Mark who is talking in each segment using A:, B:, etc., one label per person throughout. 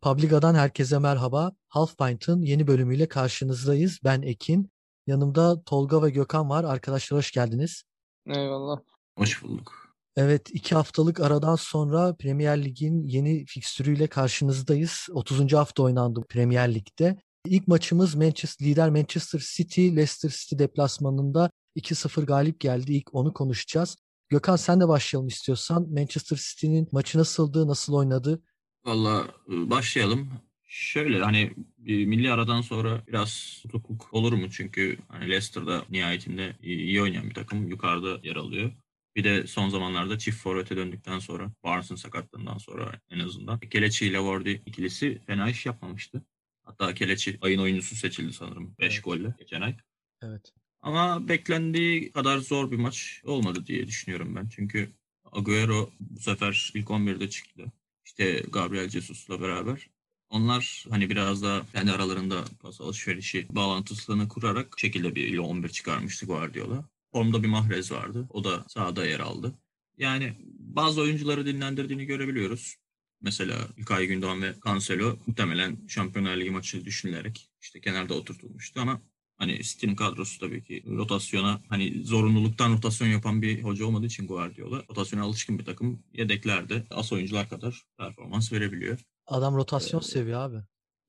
A: Publica'dan herkese merhaba. Half Pint'ın yeni bölümüyle karşınızdayız. Ben Ekin. Yanımda Tolga ve Gökhan var. Arkadaşlar hoş geldiniz.
B: Eyvallah.
C: Hoş bulduk.
A: Evet, iki haftalık aradan sonra Premier Lig'in yeni fikstürüyle karşınızdayız. 30. hafta oynandı Premier Lig'de. İlk maçımız Manchester lider Manchester City, Leicester City deplasmanında 2-0 galip geldi. İlk onu konuşacağız. Gökhan sen de başlayalım istiyorsan. Manchester City'nin maçı nasıldı, nasıl oynadı?
C: Valla e, başlayalım. Şöyle hani milli aradan sonra biraz tutukluk olur mu? Çünkü hani Leicester'da nihayetinde iyi oynayan bir takım yukarıda yer alıyor. Bir de son zamanlarda çift forvete döndükten sonra Barnes'ın sakatlığından sonra en azından Kelechi ile Wardy ikilisi fena iş yapmamıştı. Hatta Kelechi ayın oyuncusu seçildi sanırım 5 evet. golle geçen ay.
A: Evet.
C: Ama beklendiği kadar zor bir maç olmadı diye düşünüyorum ben. Çünkü Agüero bu sefer ilk 11'de çıktı. İşte Gabriel Jesus'la beraber. Onlar hani biraz da kendi aralarında pas alışverişi bağlantısını kurarak şekilde bir 11 çıkarmıştı Guardiola. Formda bir Mahrez vardı. O da sahada yer aldı. Yani bazı oyuncuları dinlendirdiğini görebiliyoruz. Mesela İlkay Gündoğan ve Cancelo muhtemelen Şampiyonlar Ligi maçı düşünülerek işte kenarda oturtulmuştu ama Hani City'nin kadrosu tabii ki rotasyona hani zorunluluktan rotasyon yapan bir hoca olmadığı için Guardiola rotasyona alışkın bir takım yedeklerde as oyuncular kadar performans verebiliyor.
A: Adam rotasyon ee, seviyor abi.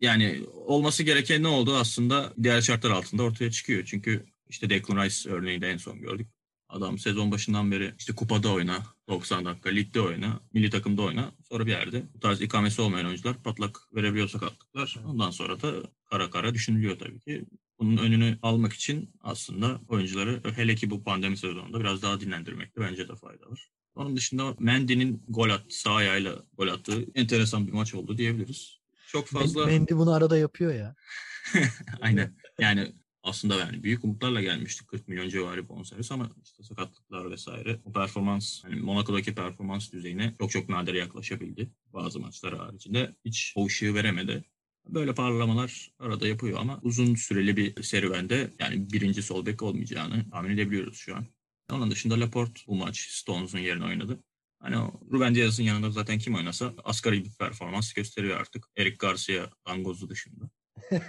C: Yani olması gereken ne oldu aslında diğer şartlar altında ortaya çıkıyor. Çünkü işte Declan Rice örneği de en son gördük. Adam sezon başından beri işte kupada oyna, 90 dakika ligde oyna, milli takımda oyna. Sonra bir yerde bu tarz ikamesi olmayan oyuncular patlak verebiliyor sakatlıklar. Ondan sonra da kara kara düşünülüyor tabii ki. Bunun önünü almak için aslında oyuncuları hele ki bu pandemi sezonunda biraz daha dinlendirmekte bence de fayda var. Onun dışında Mendy'nin gol attı, sağ ayağıyla gol attığı enteresan bir maç oldu diyebiliriz. Çok fazla...
A: Mendy bunu arada yapıyor ya.
C: Aynen. Yani aslında yani büyük umutlarla gelmiştik 40 milyon civarı bonservis ama işte sakatlıklar vesaire o performans yani Monaco'daki performans düzeyine çok çok nadir yaklaşabildi bazı maçlar haricinde hiç o ışığı veremedi. Böyle parlamalar arada yapıyor ama uzun süreli bir serüvende yani birinci sol bek olmayacağını tahmin edebiliyoruz şu an. Onun dışında Laporte bu maç Stones'un yerine oynadı. Hani Ruben Diaz'ın yanında zaten kim oynasa asgari bir performans gösteriyor artık. Eric Garcia Angoz'u dışında.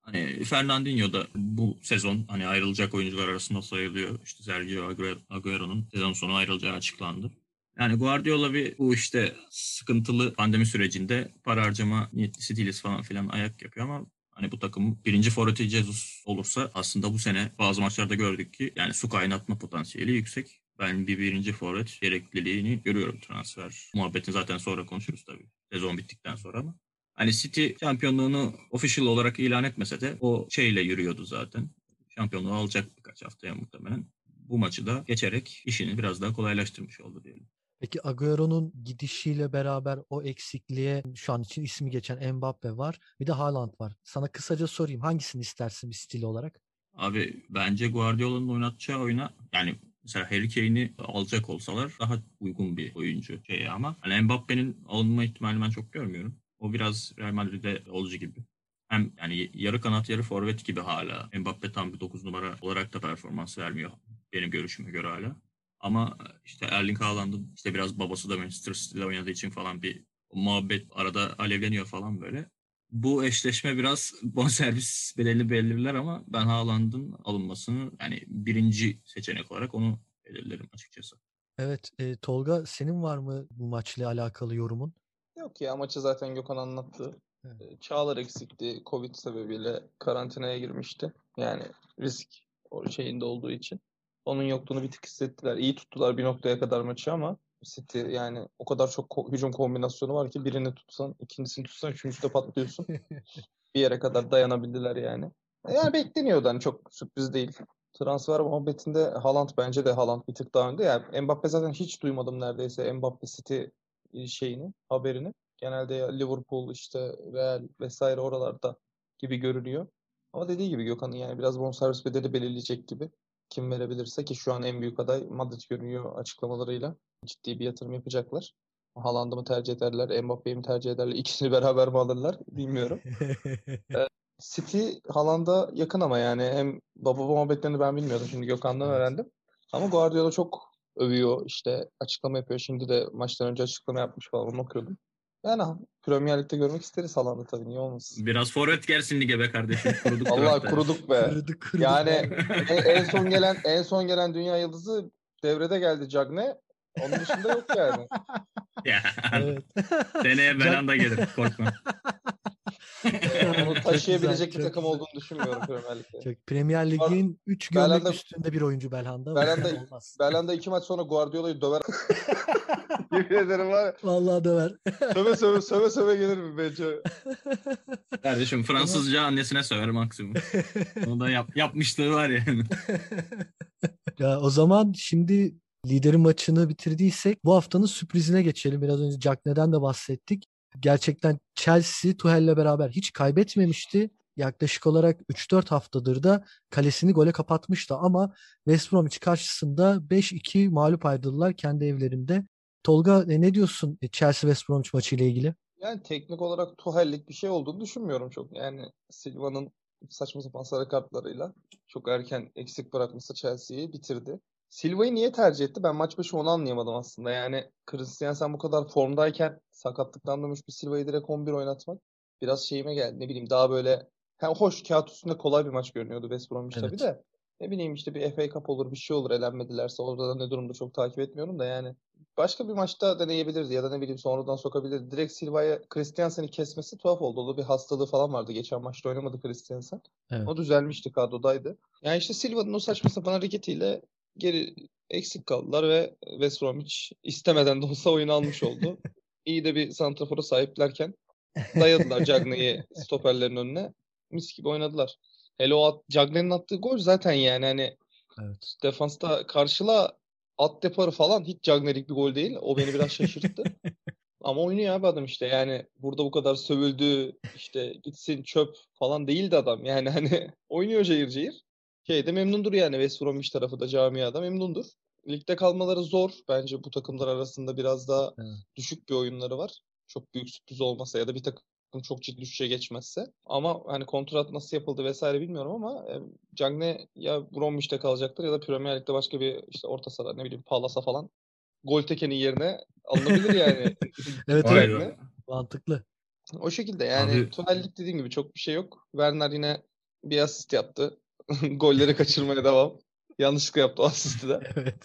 C: hani Fernandinho da bu sezon hani ayrılacak oyuncular arasında sayılıyor. İşte Sergio Agüero'nun sezon sonu ayrılacağı açıklandı. Yani Guardiola bir bu işte sıkıntılı pandemi sürecinde para harcama niyetlisi değiliz falan filan ayak yapıyor ama hani bu takım birinci forveti Jesus olursa aslında bu sene bazı maçlarda gördük ki yani su kaynatma potansiyeli yüksek. Ben bir birinci forvet gerekliliğini görüyorum transfer. Muhabbetin zaten sonra konuşuruz tabii. Sezon bittikten sonra ama. Hani City şampiyonluğunu official olarak ilan etmese de o şeyle yürüyordu zaten. Şampiyonluğu alacak birkaç haftaya muhtemelen. Bu maçı da geçerek işini biraz daha kolaylaştırmış oldu diyelim.
A: Peki Agüero'nun gidişiyle beraber o eksikliğe şu an için ismi geçen Mbappe var. Bir de Haaland var. Sana kısaca sorayım hangisini istersin bir stil olarak?
C: Abi bence Guardiola'nın oynatacağı oyuna yani mesela Harry Kane'i alacak olsalar daha uygun bir oyuncu şey ama hani Mbappe'nin alınma ihtimali ben çok görmüyorum. O biraz Real Madrid'de olucu gibi. Hem yani yarı kanat yarı forvet gibi hala. Mbappe tam bir 9 numara olarak da performans vermiyor benim görüşüme göre hala. Ama işte Erling Haaland'ın işte biraz babası da Manchester City'de oynadığı için falan bir muhabbet arada alevleniyor falan böyle. Bu eşleşme biraz bonservis bedelini belirler ama ben Haaland'ın alınmasını yani birinci seçenek olarak onu belirlerim açıkçası.
A: Evet e, Tolga senin var mı bu maçla alakalı yorumun?
B: Yok ya maçı zaten Gökhan anlattı. Evet. Çağlar eksikti. Covid sebebiyle karantinaya girmişti. Yani risk o şeyinde olduğu için. Onun yokluğunu bir tık hissettiler. İyi tuttular bir noktaya kadar maçı ama City yani o kadar çok ko- hücum kombinasyonu var ki birini tutsan, ikincisini tutsan üçüncüde patlıyorsun. bir yere kadar dayanabildiler yani. Yani bekleniyordu hani çok sürpriz değil. Transfer muhabbetinde Haaland bence de Haaland bir tık daha önde. Yani Mbappe zaten hiç duymadım neredeyse Mbappe City şeyini, haberini. Genelde Liverpool işte Real vesaire oralarda gibi görünüyor. Ama dediği gibi Gökhan'ın yani biraz bonservis bedeli belirleyecek gibi kim verebilirse ki şu an en büyük aday Madrid görünüyor açıklamalarıyla. Ciddi bir yatırım yapacaklar. Haaland'ı mı tercih ederler, Mbappe'yi mi tercih ederler, ikisini beraber mi alırlar bilmiyorum. ee, City Haaland'a yakın ama yani hem baba muhabbetlerini ben bilmiyordum. Şimdi Gökhan'dan evet. öğrendim. Ama Guardiola çok övüyor işte açıklama yapıyor. Şimdi de maçtan önce açıklama yapmış falan onu okuyordum. Yani Premier Lig'de görmek isteriz Haaland'ı tabii niye olmasın.
C: Biraz forvet gelsin lige be kardeşim. Kuruduk
B: Allah
C: tarafta.
B: kuruduk be.
A: Kırdı, kırdı.
B: Yani en, en son gelen en son gelen dünya yıldızı devrede geldi Cagne. Onun dışında yok yani.
C: Ya,
A: Evet.
C: seneye Belanda gelir korkma.
B: Onu taşıyabilecek
A: güzel,
B: bir takım
A: güzel.
B: olduğunu düşünmüyorum Premier Lig'de.
A: Çok- Premier Lig'in 3 gömlek
B: Belhanda-
A: üstünde bir oyuncu Belhanda.
B: Belhanda-
A: Olmaz.
B: Belanda iki maç sonra Guardiola'yı döver. Yemin ederim var ya.
A: Vallahi döver.
B: Söve söve söve söve gelir mi bence?
C: Kardeşim Fransızca annesine söver maksimum. Onu da yap, yapmışlığı var yani.
A: Ya o zaman şimdi liderin maçını bitirdiysek bu haftanın sürprizine geçelim. Biraz önce Cagney'den de bahsettik. Gerçekten Chelsea Tuchel'le beraber hiç kaybetmemişti. Yaklaşık olarak 3-4 haftadır da kalesini gole kapatmıştı ama West Bromwich karşısında 5-2 mağlup ayrıldılar kendi evlerinde. Tolga ne diyorsun e, Chelsea West Bromwich maçı ile ilgili?
B: Yani teknik olarak Tuhel'lik bir şey olduğunu düşünmüyorum çok. Yani Silva'nın saçma sapan sarı kartlarıyla çok erken eksik bırakması Chelsea'yi bitirdi. Silva'yı niye tercih etti? Ben maç başı onu anlayamadım aslında. Yani Christensen bu kadar formdayken sakatlıktan dönmüş bir Silva'yı direkt 11 oynatmak biraz şeyime geldi. Ne bileyim daha böyle hem hoş kağıt üstünde kolay bir maç görünüyordu West Bromwich tabii
A: Evet.
B: de. Ne bileyim işte bir FA Cup olur bir şey olur elenmedilerse orada da ne durumda çok takip etmiyorum da yani başka bir maçta deneyebilirdi ya da ne bileyim sonradan sokabilirdi. Direkt Silva'ya Christiansen'i kesmesi tuhaf oldu. O bir hastalığı falan vardı. Geçen maçta oynamadı Christiansen.
A: Evet.
B: O düzelmişti kadrodaydı. Yani işte Silva'nın o saçma sapan hareketiyle geri eksik kaldılar ve West Bromwich istemeden de olsa oyunu almış oldu. İyi de bir santrafora sahiplerken dayadılar Cagney'i stoperlerin önüne. Mis gibi oynadılar. Hele o at, Cagney'in attığı gol zaten yani hani
A: Evet.
B: defansta karşıla at deparı falan hiç Cagney'lik bir gol değil. O beni biraz şaşırttı. Ama oynuyor abi adam işte yani burada bu kadar sövüldü işte gitsin çöp falan değildi adam. Yani hani oynuyor cayır cayır. Şeyde memnundur yani West Bromwich tarafı da camiada memnundur. Ligde kalmaları zor. Bence bu takımlar arasında biraz daha
A: Evet.
B: düşük bir oyunları var. Çok büyük sürpriz olmasa ya da bir takım çok ciddi düşüşe geçmezse. Ama hani kontrat nasıl yapıldı vesaire bilmiyorum ama e, Cagney ya Bromwich'te kalacaktır ya da Premier Lig'de başka bir işte orta saha ne bileyim Palas'a falan gol tekenin yerine alınabilir yani.
A: Evet, evet. Mantıklı.
B: O şekilde yani
C: Abi-
B: dediğim gibi çok bir şey yok. Werner yine bir asist yaptı. Golleri kaçırmaya devam. Yanlışlıkla yaptı o asisti de.
A: Evet.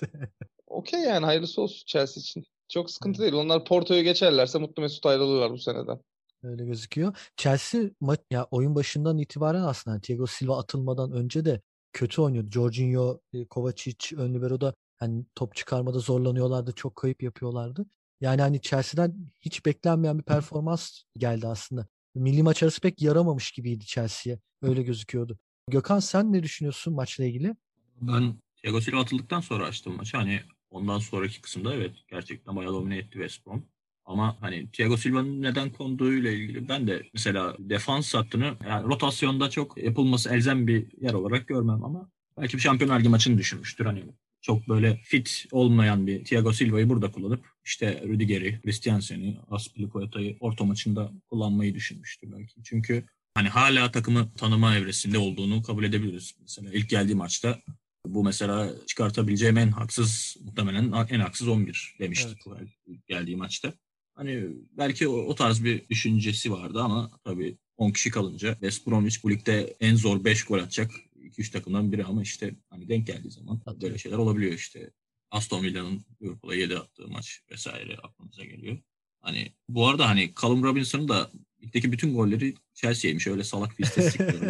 B: Okey yani hayırlısı olsun Chelsea için. Çok sıkıntı değil. Onlar Porto'yu geçerlerse mutlu mesut ayrılırlar bu seneden.
A: Öyle gözüküyor. Chelsea maç ya oyun başından itibaren aslında Thiago Silva atılmadan önce de kötü oynuyordu. Jorginho, e, Kovacic, ön libero'da hani top çıkarmada zorlanıyorlardı, çok kayıp yapıyorlardı. Yani hani Chelsea'den hiç beklenmeyen bir performans geldi aslında. Milli maç arası pek yaramamış gibiydi Chelsea'ye. Öyle gözüküyordu. Gökhan sen ne düşünüyorsun maçla ilgili?
C: Ben Thiago Silva atıldıktan sonra açtım maçı. Hani ondan sonraki kısımda evet gerçekten bayağı domine etti West Brom. Ama hani Thiago Silva'nın neden konduğuyla ilgili ben de mesela defans hattını yani rotasyonda çok yapılması elzem bir yer olarak görmem ama belki bir Şampiyonlar Ligi maçını düşünmüştür. Hani çok böyle fit olmayan bir Thiago Silva'yı burada kullanıp işte Rüdiger'i, Christiansen'i, Aspilicueta'yı orta maçında kullanmayı düşünmüştür belki. Çünkü hani hala takımı tanıma evresinde olduğunu kabul edebiliriz. Mesela ilk geldiği maçta bu mesela çıkartabileceğim en haksız muhtemelen en haksız 11 demişti
A: Evet.
C: Geldiği maçta. Hani belki o, o tarz bir düşüncesi vardı ama tabii 10 kişi kalınca West Bromwich bu ligde en zor 5 gol atacak 2-3 takımdan biri ama işte hani denk geldiği zaman
A: Atıyor.
C: böyle şeyler olabiliyor işte. Aston Villa'nın Liverpool'a 7 attığı maç vesaire aklımıza geliyor. Hani bu arada hani Callum Robinson'ın da ligdeki bütün golleri Chelsea'ymiş. Öyle salak bir istatistik gördüm.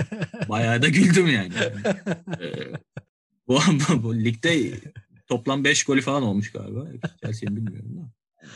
C: Bayağı da güldüm yani. Ee, bu, bu, bu ligde toplam 5 golü falan olmuş galiba. Chelsea'nin bilmiyorum da.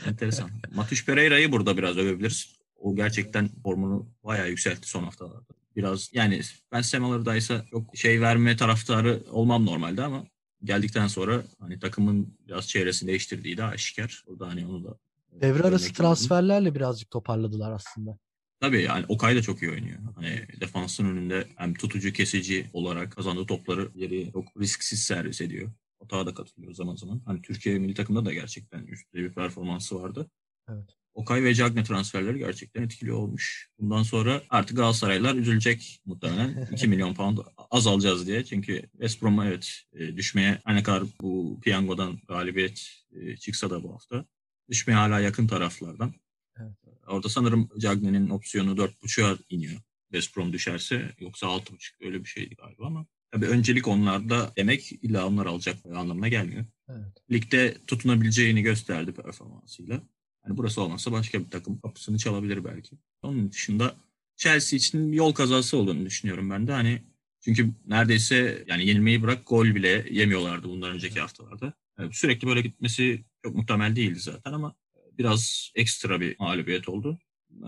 C: Enteresan. Matuş Pereira'yı burada biraz övebiliriz. O gerçekten formunu bayağı yükseltti son haftalarda. Biraz yani ben Sam Allardyce'a çok şey verme taraftarı olmam normalde ama geldikten sonra hani takımın biraz çevresini değiştirdiği de aşikar. Burada hani onu da
A: Devre
C: örnek
A: arası transferlerle birazcık toparladılar aslında.
C: Tabii yani Okay da çok iyi oynuyor. Hani defansın önünde hem tutucu kesici olarak kazandığı topları ileri çok risksiz servis ediyor. Otağa da katılıyor zaman zaman. Hani Türkiye milli takımda da gerçekten üst düzey bir performansı vardı.
A: Evet.
C: Okay ve Cagne transferleri gerçekten etkili olmuş. Bundan sonra artık Galatasaraylılar üzülecek muhtemelen. 2 milyon pound az alacağız diye. Çünkü West Brom'a evet e, düşmeye her ne kadar bu piyangodan galibiyet e, çıksa da bu hafta düşmeye hala yakın taraflardan. Orada sanırım Cagney'in opsiyonu 4.5'a iniyor. West Brom düşerse yoksa 6.5 öyle bir şeydi galiba ama tabii öncelik onlarda demek illa onlar alacak anlamına gelmiyor. Evet. Ligde tutunabileceğini gösterdi performansıyla. Yani burası olmazsa başka bir takım kapısını çalabilir belki. Onun dışında Chelsea için yol kazası olduğunu düşünüyorum ben de. Hani çünkü neredeyse yani yenilmeyi bırak gol bile yemiyorlardı bundan önceki haftalarda. Yani sürekli böyle gitmesi çok muhtemel değildi zaten ama biraz ekstra bir mağlubiyet oldu.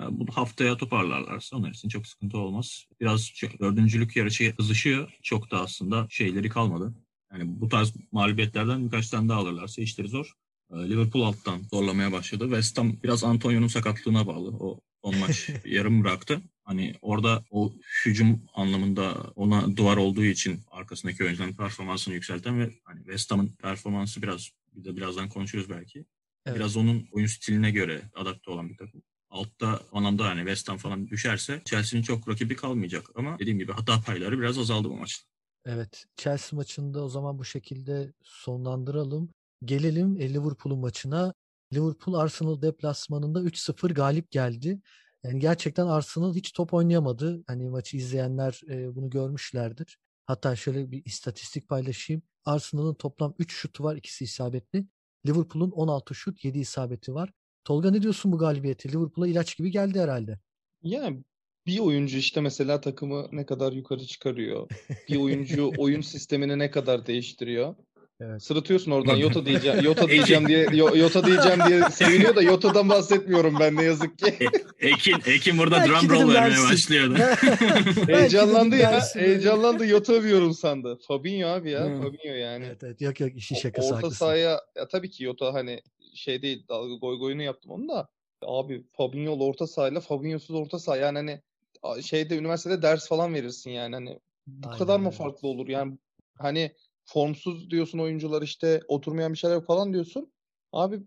C: Bu haftaya toparlarlarsa onlar için çok sıkıntı olmaz. Biraz dördüncülük yarışı hızışıyor. Çok da aslında şeyleri kalmadı. Yani bu tarz mağlubiyetlerden birkaç tane daha alırlarsa işleri zor. Liverpool alttan zorlamaya başladı. West Ham biraz Antonio'nun sakatlığına bağlı. O son maç yarım bıraktı. Hani orada o hücum anlamında ona duvar olduğu için arkasındaki oyuncuların performansını yükselten ve hani West Ham'ın performansı biraz bir de birazdan konuşuruz belki. Evet. Biraz onun oyun stiline göre adapte olan bir takım. Altta anlamda hani West Ham falan düşerse Chelsea'nin çok rakibi kalmayacak ama dediğim gibi hata payları biraz azaldı bu maçta.
A: Evet. Chelsea maçında o zaman bu şekilde sonlandıralım. Gelelim Liverpool'un maçına. Liverpool Arsenal deplasmanında 3-0 galip geldi. Yani gerçekten Arsenal hiç top oynayamadı. Hani maçı izleyenler e, bunu görmüşlerdir. Hatta şöyle bir istatistik paylaşayım. Arsenal'ın toplam 3 şutu var, ikisi isabetli. Liverpool'un 16 şut, 7 isabeti var. Tolga ne diyorsun bu galibiyeti? Liverpool'a ilaç gibi geldi herhalde.
B: Yani bir oyuncu işte mesela takımı ne kadar yukarı çıkarıyor. Bir oyuncu oyun sistemini ne kadar değiştiriyor. Evet. Sırıtıyorsun oradan Yota diyeceğim. Yota diyeceğim diye Yota diyeceğim diye seviniyor da Yota'dan bahsetmiyorum ben ne yazık ki.
C: E, Ekin Ekin burada drum roll vermeye başlıyordu.
B: heyecanlandı ya. Heyecanlandı Yota övüyorum sandı. Fabinho abi ya. Hmm. Fabinho yani.
A: Evet, evet yok yok işin şakası
B: Orta haklısın. sahaya ya tabii ki Yota hani şey değil dalga goy goyunu yaptım onu da. Abi Fabinho'lu orta sahayla Fabinho'suz orta saha yani hani şeyde üniversitede ders falan verirsin yani hani bu Aynen, kadar mı farklı olur yani hani formsuz diyorsun oyuncular işte oturmayan bir şeyler falan diyorsun. Abi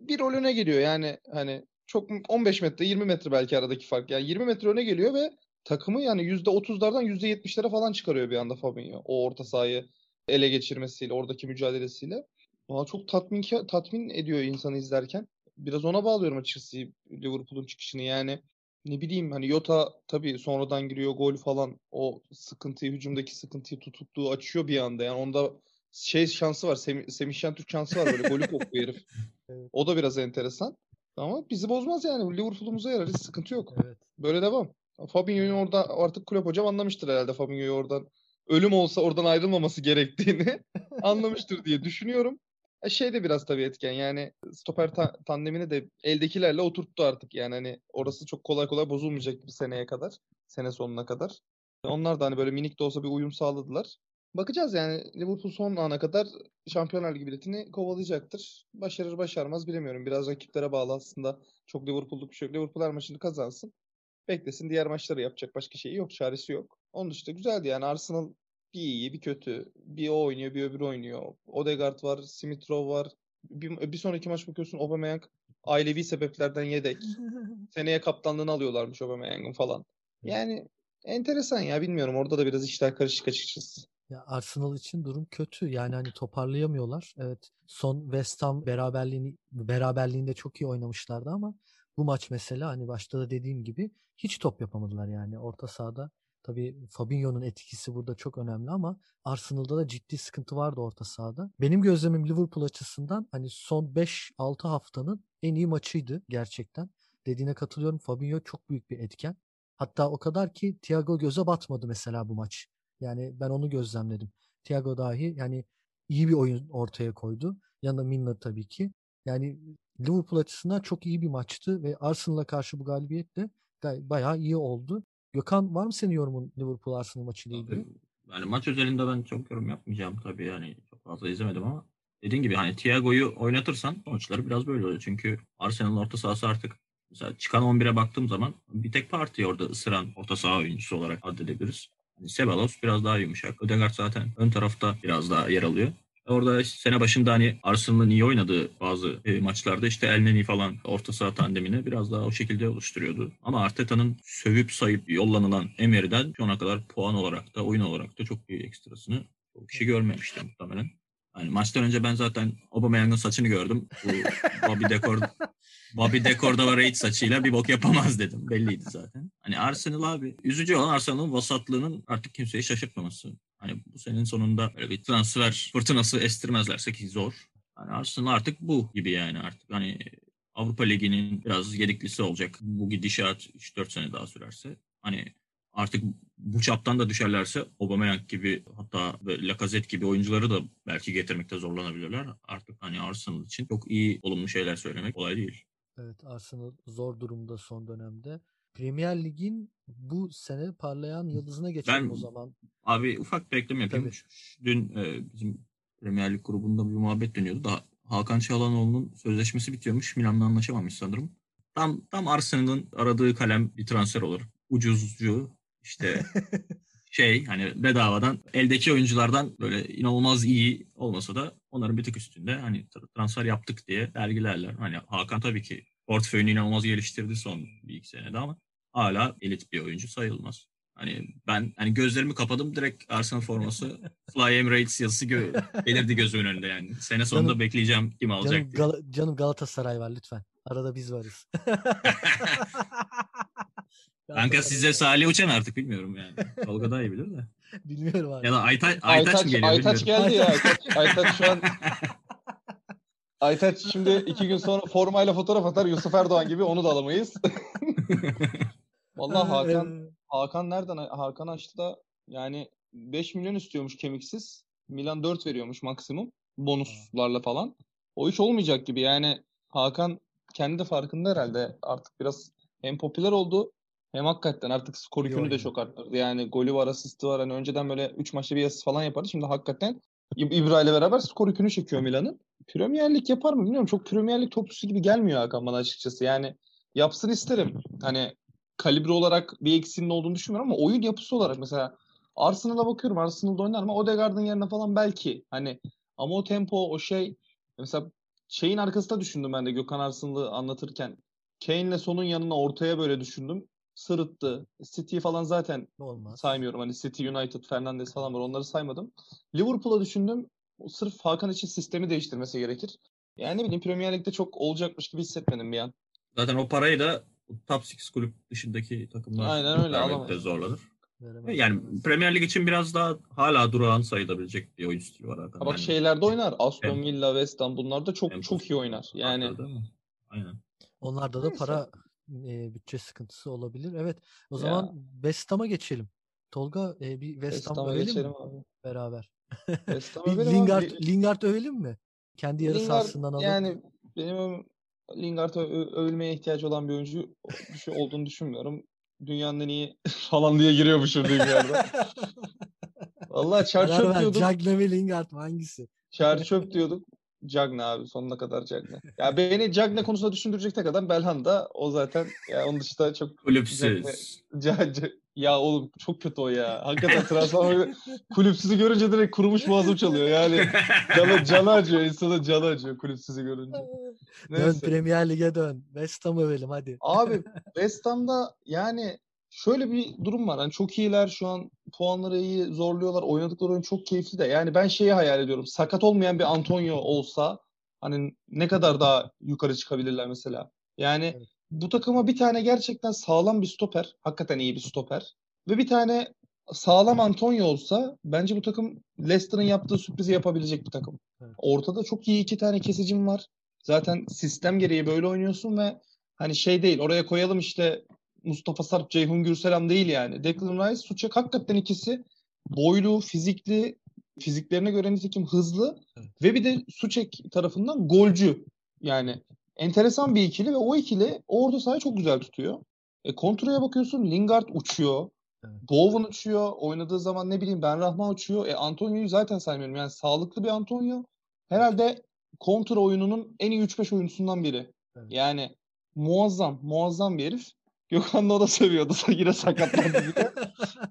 B: bir rol öne geliyor yani hani çok 15 metre 20 metre belki aradaki fark. Yani 20 metre öne geliyor ve takımı yani %30'lardan %70'lere falan çıkarıyor bir anda Fabinho. O orta sahayı ele geçirmesiyle, oradaki mücadelesiyle. Valla çok tatmin tatmin ediyor insanı izlerken. Biraz ona bağlıyorum açıkçası Liverpool'un çıkışını. Yani ne bileyim hani Yota tabii sonradan giriyor gol falan o sıkıntıyı hücumdaki sıkıntıyı tutukluğu açıyor bir anda. Yani onda şey şansı var. Sem Semih Şentürk şansı var böyle golü kokuyor herif. Evet. O da biraz enteresan. Ama bizi bozmaz yani. Liverpool'umuza yarar. Hiç sıkıntı yok. Evet. Böyle devam. Fabinho'yu orada artık kulüp hocam anlamıştır herhalde Fabinho'yu oradan ölüm olsa oradan ayrılmaması gerektiğini anlamıştır diye düşünüyorum. Şey de biraz tabii etken yani stoper ta- tandemini de eldekilerle oturttu artık yani hani orası çok kolay kolay bozulmayacak bir seneye kadar. Sene sonuna kadar. Onlar da hani böyle minik de olsa bir uyum sağladılar. Bakacağız yani Liverpool son ana kadar Şampiyonlar Ligi biletini kovalayacaktır. Başarır başarmaz bilemiyorum. Biraz rakiplere bağlı aslında. Çok Liverpool'luk bir şey yok. Liverpool her maçını kazansın. Beklesin diğer maçları yapacak başka şeyi yok. Çaresi yok. Onun dışında güzeldi yani Arsenal bir iyi bir kötü. Bir o oynuyor bir öbürü oynuyor. Odegaard var, Smith Rowe var. Bir, bir sonraki maç bakıyorsun Aubameyang ailevi sebeplerden yedek. Seneye kaptanlığını alıyorlarmış Aubameyang'ın falan. Yani enteresan ya bilmiyorum orada da biraz işler karışık açıkçası.
A: Ya Arsenal için durum kötü. Yani hani toparlayamıyorlar. Evet son West Ham beraberliğini beraberliğinde çok iyi oynamışlardı ama bu maç mesela hani başta da dediğim gibi hiç top yapamadılar yani orta sahada Tabii Fabinho'nun etkisi burada çok önemli ama Arsenal'da da ciddi sıkıntı vardı orta sahada. Benim gözlemim Liverpool açısından hani son 5-6 haftanın en iyi maçıydı gerçekten. Dediğine katılıyorum. Fabinho çok büyük bir etken. Hatta o kadar ki Thiago göze batmadı mesela bu maç. Yani ben onu gözlemledim. Thiago dahi yani iyi bir oyun ortaya koydu. Yanında Milner tabii ki. Yani Liverpool açısından çok iyi bir maçtı ve Arsenal'a karşı bu galibiyet de bayağı iyi oldu. Gökhan var mı senin yorumun Liverpool Arsenal maçıyla ilgili?
C: Yani maç özelinde ben çok yorum yapmayacağım tabii yani çok fazla izlemedim ama dediğin gibi hani Thiago'yu oynatırsan sonuçları biraz böyle oluyor. Çünkü Arsenal'ın orta sahası artık mesela çıkan 11'e baktığım zaman bir tek parti orada ısıran orta saha oyuncusu olarak addedebiliriz. Hani Sebalos biraz daha yumuşak. Ödegaard zaten ön tarafta biraz daha yer alıyor. Orada sene başında hani Arsenal'ın iyi oynadığı bazı e, maçlarda işte Elneni falan orta saha tandemini biraz daha o şekilde oluşturuyordu. Ama Arteta'nın sövüp sayıp yollanılan Emery'den şu ana kadar puan olarak da oyun olarak da çok iyi ekstrasını çok kişi görmemişti muhtemelen. Yani maçtan önce ben zaten Aubameyang'ın saçını gördüm. Bu Bobby Dekor Bobby Decordova-Reid saçıyla bir bok yapamaz dedim. Belliydi zaten. Hani Arsenal abi. Üzücü olan Arsenal'ın vasatlığının artık kimseyi şaşırtmaması. Hani bu senin sonunda böyle bir transfer fırtınası estirmezlerse ki zor. Hani Arsenal artık bu gibi yani artık hani Avrupa Ligi'nin biraz yediklisi olacak. Bu gidişat 3-4 sene daha sürerse. Hani artık bu çaptan da düşerlerse Aubameyang gibi hatta Lacazette gibi oyuncuları da belki getirmekte zorlanabilirler. Artık hani Arsenal için çok iyi olumlu şeyler söylemek kolay değil.
A: Evet Arsenal zor durumda son dönemde. Premier Lig'in bu sene parlayan yıldızına geçelim
C: ben,
A: o zaman.
C: Abi ufak bir eklem yapayım. Tabii. Dün e, bizim Premier Lig grubunda bir muhabbet dönüyordu. Daha Hakan Çalhanoğlu'nun sözleşmesi bitiyormuş. Milan'la anlaşamamış sanırım. Tam tam Arsenal'ın aradığı kalem bir transfer olur. Ucuzcu işte şey hani bedavadan eldeki oyunculardan böyle inanılmaz iyi olmasa da onların bir tık üstünde hani transfer yaptık diye dergilerler. Hani Hakan tabii ki portföyünü inanılmaz geliştirdi son bir iki senede ama hala elit bir oyuncu sayılmaz. Hani ben hani gözlerimi kapadım direkt Arsenal forması Fly Emirates yazısı gö- belirdi gözümün önünde yani. Sene sonunda canım, bekleyeceğim kim alacak
A: canım, diye. Gal- canım Galatasaray var lütfen. Arada biz varız.
C: Kanka size Salih Uçan artık bilmiyorum yani. Tolga daha iyi bilir de.
A: Bilmiyorum abi.
C: Ya da Aytaç, Aytaç, Aytaç mı geliyor
B: Aytaç geldi ya. Aytaç, Aytaç şu an Aytaç şimdi iki gün sonra formayla fotoğraf atar Yusuf Erdoğan gibi onu da alamayız. Vallahi Hakan Hakan nereden Hakan açtı da yani 5 milyon istiyormuş kemiksiz. Milan 4 veriyormuş maksimum bonuslarla falan. O iş olmayacak gibi yani Hakan kendi de farkında herhalde artık biraz hem popüler oldu hem hakikaten artık skor yükünü de çok arttırdı. Yani golü var, asisti var. Hani önceden böyle 3 maçta bir asist falan yapardı. Şimdi hakikaten İbra ile beraber skor yükünü çekiyor Milan'ın. Premier Lig yapar mı bilmiyorum. Çok Premier Lig topçusu gibi gelmiyor Hakan bana açıkçası. Yani yapsın isterim. Hani kalibre olarak bir eksiğinin olduğunu düşünmüyorum ama oyun yapısı olarak mesela Arsenal'a bakıyorum. Arsenal'da oynar mı? Odegaard'ın yerine falan belki. Hani ama o tempo, o şey mesela şeyin arkasında düşündüm ben de Gökhan Arsenal'ı anlatırken. Kane'le sonun yanına ortaya böyle düşündüm sırıttı. City falan zaten Olmaz. saymıyorum. Hani City, United, Fernandes falan var. Onları saymadım. Liverpool'a düşündüm. Sırf Hakan için sistemi değiştirmesi gerekir. Yani ne bileyim Premier Lig'de çok olacakmış gibi hissetmedim bir an.
C: Zaten o parayı da top 6 kulüp dışındaki takımlar
B: Aynen öyle, vermekte
C: zorlanır. Yani Premier Lig için biraz daha hala durağan sayılabilecek bir oyun stili var Hakan.
B: Ha bak yani, şeylerde oynar. Aston Villa, West Ham bunlar da çok çok iyi oynar. Yani
C: Aynen.
A: Onlarda da para e, bütçe sıkıntısı olabilir. Evet. O zaman ya. West Ham'a geçelim. Tolga e, bir West, Ham övelim mi? Abi. Beraber. West Lingard, abi. Lingard övelim mi? Kendi yarı Lingard, sahasından alıp.
B: Yani benim Lingard övülmeye ihtiyacı olan bir oyuncu şey olduğunu düşünmüyorum. Dünyanın en iyi falan diye giriyormuşum bir yerde. Vallahi çar çöp diyordum.
A: Cagne mi Lingard mı hangisi?
B: Çar çöp diyorduk. Cagne abi sonuna kadar Cagne. Ya beni Cagne konusunda düşündürecek tek adam Belhanda. O zaten ya onun dışında çok
C: kulüpsüz.
B: Cagne, ya oğlum çok kötü o ya. Hakikaten transfer kulüpsüzü görünce direkt kurumuş boğazım çalıyor. Yani canı, canı acıyor. insanın canı acıyor kulüpsüzü görünce.
A: Neyse. Dön Premier Lig'e dön. West Ham övelim hadi.
B: Abi West Ham'da yani şöyle bir durum var. Hani çok iyiler şu an puanları iyi zorluyorlar. Oynadıkları oyun çok keyifli de. Yani ben şeyi hayal ediyorum. Sakat olmayan bir Antonio olsa hani ne kadar daha yukarı çıkabilirler mesela. Yani evet. Bu takıma bir tane gerçekten sağlam bir stoper. Hakikaten iyi bir stoper. Ve bir tane sağlam Antonio olsa bence bu takım Leicester'ın yaptığı sürprizi yapabilecek bir takım. Ortada çok iyi iki tane kesicim var. Zaten sistem gereği böyle oynuyorsun ve hani şey değil oraya koyalım işte Mustafa Sarp, Ceyhun Gürselam değil yani. Declan Rice, Suçak hakikaten ikisi boylu, fizikli, fiziklerine göre nitekim hızlı ve bir de Suçek tarafından golcü. Yani enteresan bir ikili ve o ikili orada sahayı çok güzel tutuyor. E, kontraya bakıyorsun Lingard uçuyor. Evet. Bowen uçuyor. Oynadığı zaman ne bileyim Ben Rahman uçuyor. E Antonio'yu zaten saymıyorum. Yani sağlıklı bir Antonio. Herhalde kontra oyununun en iyi 3-5 oyuncusundan biri. Evet. Yani muazzam, muazzam bir herif. Gökhan da o da seviyordu. Yine sakatlandı.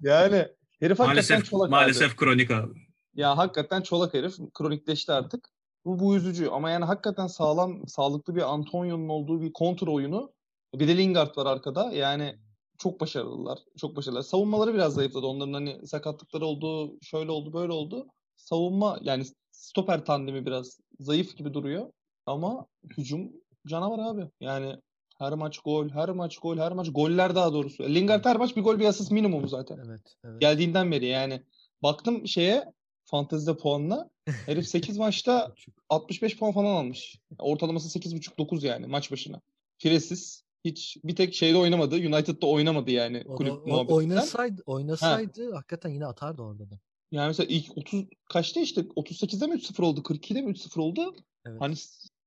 B: yani herif
C: hakikaten çolak Maalesef abi. kronik abi.
B: Ya hakikaten çolak herif. Kronikleşti artık. Bu, bu üzücü ama yani hakikaten sağlam, sağlıklı bir Antonio'nun olduğu bir kontra oyunu. Bir de Lingard var arkada. Yani çok başarılılar. Çok başarılılar. Savunmaları biraz zayıfladı. Onların hani sakatlıkları oldu, şöyle oldu, böyle oldu. Savunma yani stoper tandemi biraz zayıf gibi duruyor. Ama hücum canavar abi. Yani her maç gol, her maç gol, her maç goller daha doğrusu. Lingard her maç bir gol bir asist minimum zaten.
A: Evet, evet.
B: Geldiğinden beri yani. Baktım şeye fantezide puanına. Herif 8 maçta 65 puan falan almış. Ortalaması 8.5-9 yani maç başına. Firesiz. Hiç bir tek şeyde oynamadı. United'da oynamadı yani
A: O,
B: kulüp
A: o-
B: muhabbetinden.
A: oynasaydı, oynasaydı hakikaten yine atardı orada da.
B: Yani mesela ilk 30 kaçta işte 38'de mi 3-0 oldu? 42'de mi 3-0 oldu?
A: Evet.
B: Hani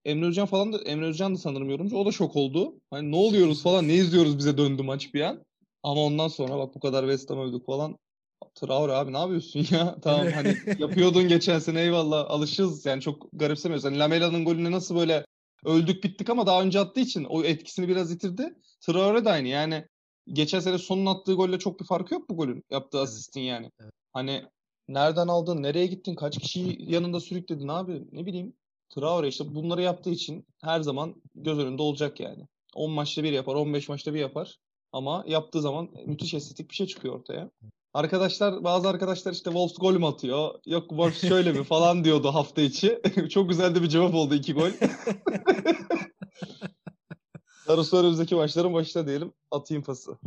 B: Emre Özcan falan da Emre Özcan da sanırım yorumcu. O da şok oldu. Hani ne oluyoruz falan ne izliyoruz bize döndü maç bir an. Ama ondan sonra bak bu kadar West Ham övdük falan. Traore abi ne yapıyorsun ya? Tamam hani yapıyordun geçen sene eyvallah alışırız yani çok garipsemiyoruz. Hani Lamela'nın golüne nasıl böyle öldük bittik ama daha önce attığı için o etkisini biraz yitirdi. Traore de aynı yani geçen sene sonun attığı golle çok bir farkı yok bu golün yaptığı asistin yani.
A: Evet.
B: Hani nereden aldın, nereye gittin, kaç kişiyi yanında sürükledin abi ne bileyim. Traore işte bunları yaptığı için her zaman göz önünde olacak yani. 10 maçta bir yapar, 15 maçta bir yapar. Ama yaptığı zaman müthiş estetik bir şey çıkıyor ortaya. Arkadaşlar, bazı arkadaşlar işte Wolves gol mü atıyor? Yok Wolves şöyle mi falan diyordu hafta içi. Çok güzel de bir cevap oldu iki gol. Darısı önümüzdeki maçların başına diyelim. Atayım pası.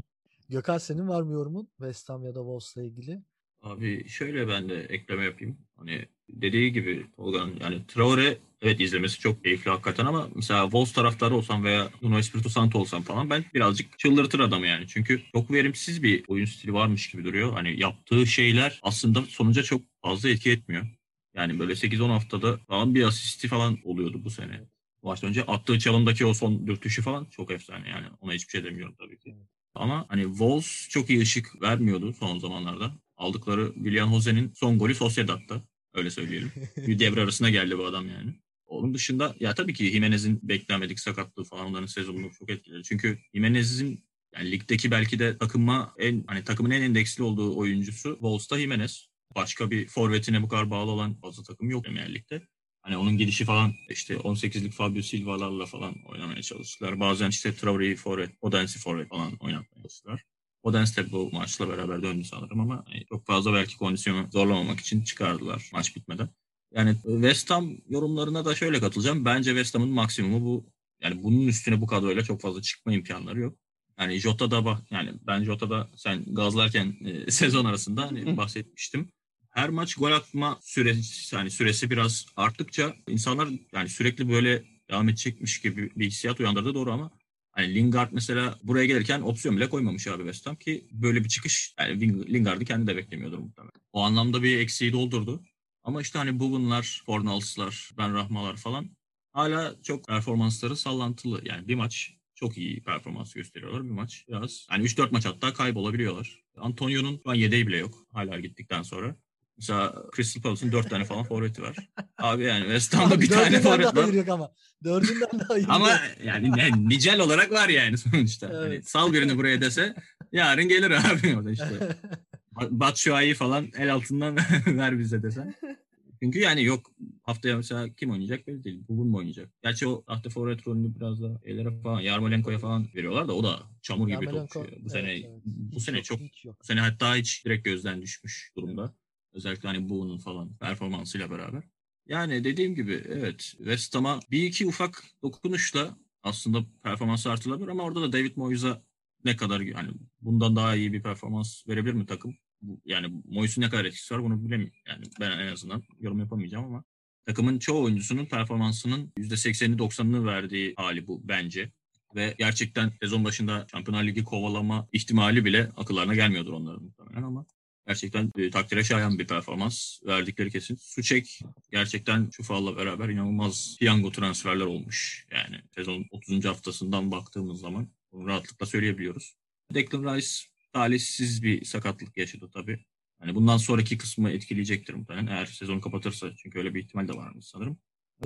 A: Gökhan senin var mı yorumun West Ham ya da Wolves'la ilgili?
C: Abi şöyle ben de ekleme yapayım. Hani dediği gibi Tolga'nın yani Traore evet izlemesi çok keyifli hakikaten ama mesela Wolves taraftarı olsam veya Nuno Espirito Santo olsam falan ben birazcık çıldırtır adamı yani. Çünkü çok verimsiz bir oyun stili varmış gibi duruyor. Hani yaptığı şeyler aslında sonuca çok fazla etki etmiyor. Yani böyle 8-10 haftada falan bir asisti falan oluyordu bu sene. Maçtan önce attığı çalımdaki o son dürtüşü falan çok efsane yani. Ona hiçbir şey demiyorum tabii ki. Ama hani Wolves çok iyi ışık vermiyordu son zamanlarda. Aldıkları William Jose'nin son golü Sociedad'da. Öyle söyleyelim. Bir devre arasına geldi bu adam yani. Onun dışında ya tabii ki Jimenez'in beklenmedik sakatlığı falan onların sezonunu çok etkiledi. Çünkü Jimenez'in yani ligdeki belki de takıma en hani takımın en endeksli olduğu oyuncusu Wolves'ta Jimenez. Başka bir forvetine bu kadar bağlı olan fazla takım yok Premier Lig'de. Hani onun gidişi falan işte 18'lik Fabio Silva'larla falan oynamaya çalıştılar. Bazen işte Traore'yi forvet, Odense'i forvet falan oynatmaya çalıştılar. Odense de bu maçla beraber döndü sanırım ama hani çok fazla belki kondisyonu zorlamamak için çıkardılar maç bitmeden. Yani West Ham yorumlarına da şöyle katılacağım. Bence West Ham'ın maksimumu bu. Yani bunun üstüne bu kadroyla çok fazla çıkma imkanları yok. Yani Jota'da bak yani ben Jota'da sen gazlarken e, sezon arasında hani bahsetmiştim. Her maç gol atma süresi yani süresi biraz arttıkça insanlar yani sürekli böyle devam edecekmiş gibi bir hissiyat uyandırdı doğru ama Hani Lingard mesela buraya gelirken opsiyon bile koymamış abi West Ham ki böyle bir çıkış yani Lingard'ı kendi de beklemiyordur muhtemelen. O anlamda bir eksiği doldurdu. Ama işte hani Bugunlar, Fornals'lar, Ben Rahmalar falan hala çok performansları sallantılı. Yani bir maç çok iyi performans gösteriyorlar. Bir maç biraz hani 3-4 maç hatta kaybolabiliyorlar. Antonio'nun şu an yedeği bile yok hala gittikten sonra. Mesela Crystal Palace'ın 4 tane falan forveti var. Abi yani West Ham'da bir tane forvet var.
A: yok ama. Dördünden de hayır
C: Ama yani ne, nicel olarak var yani sonuçta. Hani
A: Evet.
C: sal birini buraya dese yarın gelir abi o da işte. Batshuayi falan el altından ver bize desen. Çünkü yani yok haftaya mesela kim oynayacak belli değil. Bugün mu oynayacak? Gerçi o hafta forvet rolünü biraz da ellere falan Yarmolenko'ya falan veriyorlar da o da çamur gibi
A: Yarmolenko,
C: topçu. Bu
A: evet,
C: sene
A: evet.
C: bu
A: Hiç
C: sene
A: yok,
C: çok bu sene hatta hiç direkt gözden düşmüş durumda. Özellikle hani Bowen'ın falan performansıyla beraber. Yani dediğim gibi evet West Ham'a bir iki ufak dokunuşla aslında performansı artırılabilir ama orada da David Moyes'a ne kadar yani bundan daha iyi bir performans verebilir mi takım? Yani Moyes'un ne kadar etkisi var bunu bilemiyorum. Yani ben en azından yorum yapamayacağım ama takımın çoğu oyuncusunun performansının %80'ini 90'ını verdiği hali bu bence. Ve gerçekten sezon başında Şampiyonlar Ligi kovalama ihtimali bile akıllarına gelmiyordur onların muhtemelen ama gerçekten e, takdire şayan bir performans verdikleri kesin. Suçek gerçekten Şufal'la beraber inanılmaz piyango transferler olmuş. Yani sezon 30. haftasından baktığımız zaman bunu rahatlıkla söyleyebiliyoruz. Declan Rice talihsiz bir sakatlık yaşadı tabii. Hani bundan sonraki kısmı etkileyecektir muhtemelen eğer sezonu kapatırsa çünkü öyle bir ihtimal de varmış sanırım.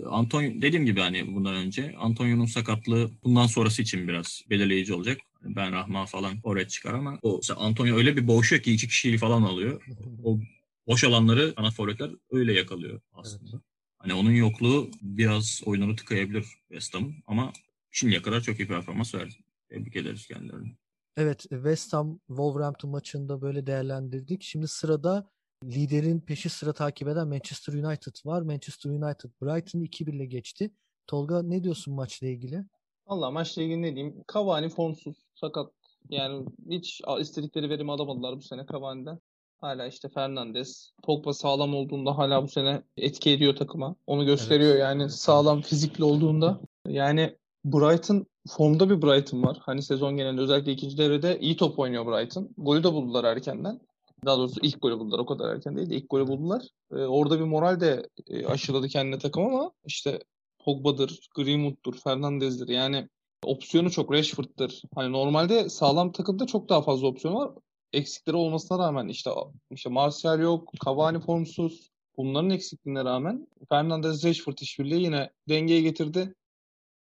C: Antonio dediğim gibi hani bundan önce Antonio'nun sakatlığı bundan sonrası için biraz belirleyici olacak. Hani Ben Rahma falan oraya çıkar ama o Antonio öyle bir boğuşuyor ki iki kişiyi falan alıyor. O boş alanları ana forvetler öyle yakalıyor aslında. Hani onun yokluğu biraz oyununu tıkayabilir West Ham'ın ama şimdiye kadar çok iyi performans verdi. Tebrik ederiz kendilerini.
A: Evet, West Ham Wolverhampton maçında böyle değerlendirdik. Şimdi sırada liderin peşi sıra takip eden Manchester United var. Manchester United Brighton'ı 2-1 ile geçti. Tolga ne diyorsun maçla ilgili?
B: Valla maçla ilgili ne diyeyim? Cavani formsuz, sakat. Yani hiç istedikleri verimi alamadılar bu sene Cavani'den. Hala işte Fernandes, Pogba sağlam olduğunda hala bu sene etki ediyor takıma. Onu gösteriyor evet. yani sağlam fizikli olduğunda. Yani Brighton formda bir Brighton var. Hani sezon genelinde özellikle ikinci devrede iyi top oynuyor Brighton. Golü de buldular erkenden. Daha doğrusu ilk golü buldular. O kadar erken değil de ilk golü buldular. Ee, orada bir moral de e, aşıladı kendine takım ama işte Pogba'dır, Greenwood'dur, Fernandez'dir. Yani opsiyonu çok Rashford'dır. Hani normalde sağlam takımda çok daha fazla opsiyon var. Eksikleri olmasına rağmen işte işte Martial yok, Cavani formsuz. Bunların eksikliğine rağmen Fernandez Rashford işbirliği yine dengeye getirdi.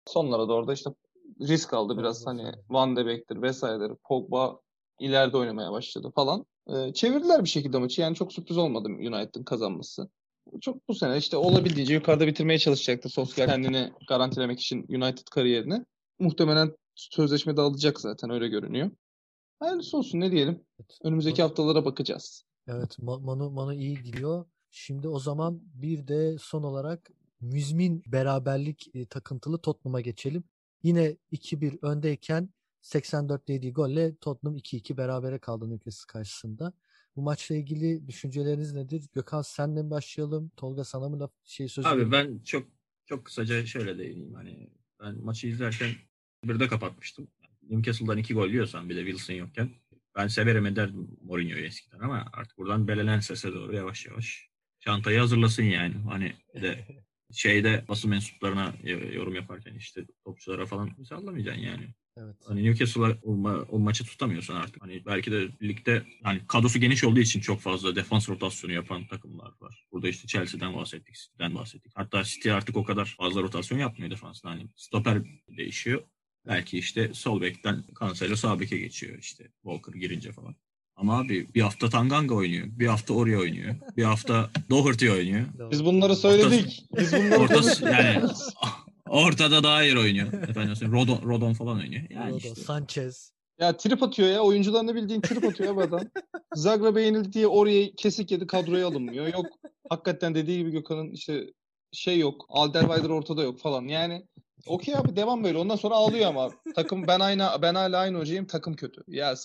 B: Sonlara doğru da işte risk aldı biraz hani Van de Beek'tir vesairedir. Pogba ileride oynamaya başladı falan. Çevirdiler bir şekilde maçı. Yani çok sürpriz olmadı United'ın kazanması. Çok bu sene işte olabildiğince yukarıda bitirmeye çalışacaktır Solskjaer kendini garantilemek için United kariyerini. Muhtemelen sözleşme de alacak zaten öyle görünüyor. Hayırlısı olsun ne diyelim. Önümüzdeki haftalara bakacağız.
A: Evet Manu, Manu iyi gidiyor. Şimdi o zaman bir de son olarak müzmin beraberlik e, takıntılı Tottenham'a geçelim. Yine 2-1 öndeyken 84'te yediği golle Tottenham 2-2 berabere kaldı Newcastle karşısında. Bu maçla ilgili düşünceleriniz nedir? Gökhan senle mi başlayalım? Tolga sana mı laf şey söz
C: Abi ben çok çok kısaca şöyle değineyim. Hani ben maçı izlerken bir de kapatmıştım. Newcastle'dan iki gol yiyorsan bir de Wilson yokken ben severim ederdim Mourinho'yu eskiden ama artık buradan belenen sese doğru yavaş yavaş çantayı hazırlasın yani. Hani de şeyde basın mensuplarına yorum yaparken işte topçulara falan sallamayacaksın yani. Evet. Hani Newcastle'a o, ma- o maçı tutamıyorsun artık. Hani belki de ligde hani kadrosu geniş olduğu için çok fazla defans rotasyonu yapan takımlar var. Burada işte Chelsea'den bahsettik, City'den bahsettik. Hatta City artık o kadar fazla rotasyon yapmıyor defansta. Hani stoper değişiyor. Belki işte sol bekten Cancelo sağ beke geçiyor işte Walker girince falan. Ama abi bir hafta Tanganga oynuyor. Bir hafta Oraya oynuyor. Bir hafta Doherty oynuyor.
B: Biz bunları söyledik.
C: Orta, Biz bunları ortası, yani ortada daha iyi oynuyor. Efendim Rodon, Rodon falan oynuyor. Yani Rodon, işte.
A: Sanchez.
B: Ya trip atıyor ya. Oyuncularını bildiğin trip atıyor bu adam. Zagreb'e yenildi diye oraya kesik yedi kadroya alınmıyor. Yok hakikaten dediği gibi Gökhan'ın işte şey yok. Alderweiler ortada yok falan. Yani okey abi devam böyle. Ondan sonra ağlıyor ama. Takım ben aynı ben hala aynı hocayım. Takım kötü. Ya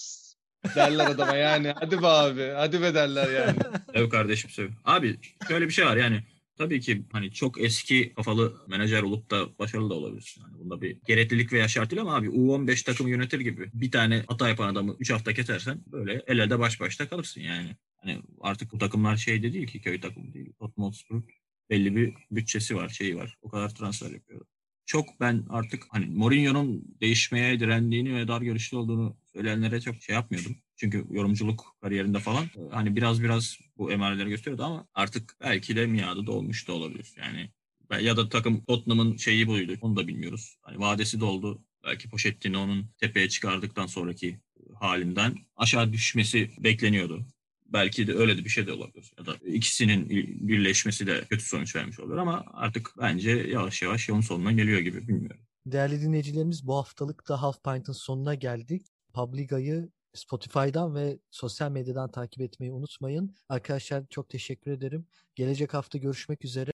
B: derler adama yani. Hadi be abi. Hadi be derler yani.
C: Sev kardeşim sev. Abi şöyle bir şey var yani. Tabii ki hani çok eski kafalı menajer olup da başarılı da olabilirsin. Yani bunda bir gereklilik veya şart değil ama abi U15 takımı yönetir gibi bir tane hata yapan adamı 3 hafta kesersen böyle el elde baş başta kalırsın yani. Hani artık bu takımlar şey de değil ki köy takımı değil. Tottenham belli bir bütçesi var, şeyi var. O kadar transfer yapıyor. Çok ben artık hani Mourinho'nun değişmeye direndiğini ve dar görüşlü olduğunu söyleyenlere çok şey yapmıyordum. Çünkü yorumculuk kariyerinde falan e, hani biraz biraz bu emareleri gösteriyordu ama artık belki de miadı dolmuş da olabilir. Yani ya da takım Tottenham'ın şeyi buydu. Onu da bilmiyoruz. Hani vadesi doldu. Belki Pochettino'nun tepeye çıkardıktan sonraki halinden aşağı düşmesi bekleniyordu. Belki de öyle de bir şey de olabilir. Ya da ikisinin birleşmesi de kötü sonuç vermiş olur ama artık bence yavaş yavaş yolun sonuna geliyor gibi bilmiyorum.
A: Değerli dinleyicilerimiz bu haftalık da Half Pint'ın sonuna geldik. Publiga'yı Spotify'dan ve sosyal medyadan takip etmeyi unutmayın. Arkadaşlar çok teşekkür ederim. Gelecek hafta görüşmek üzere.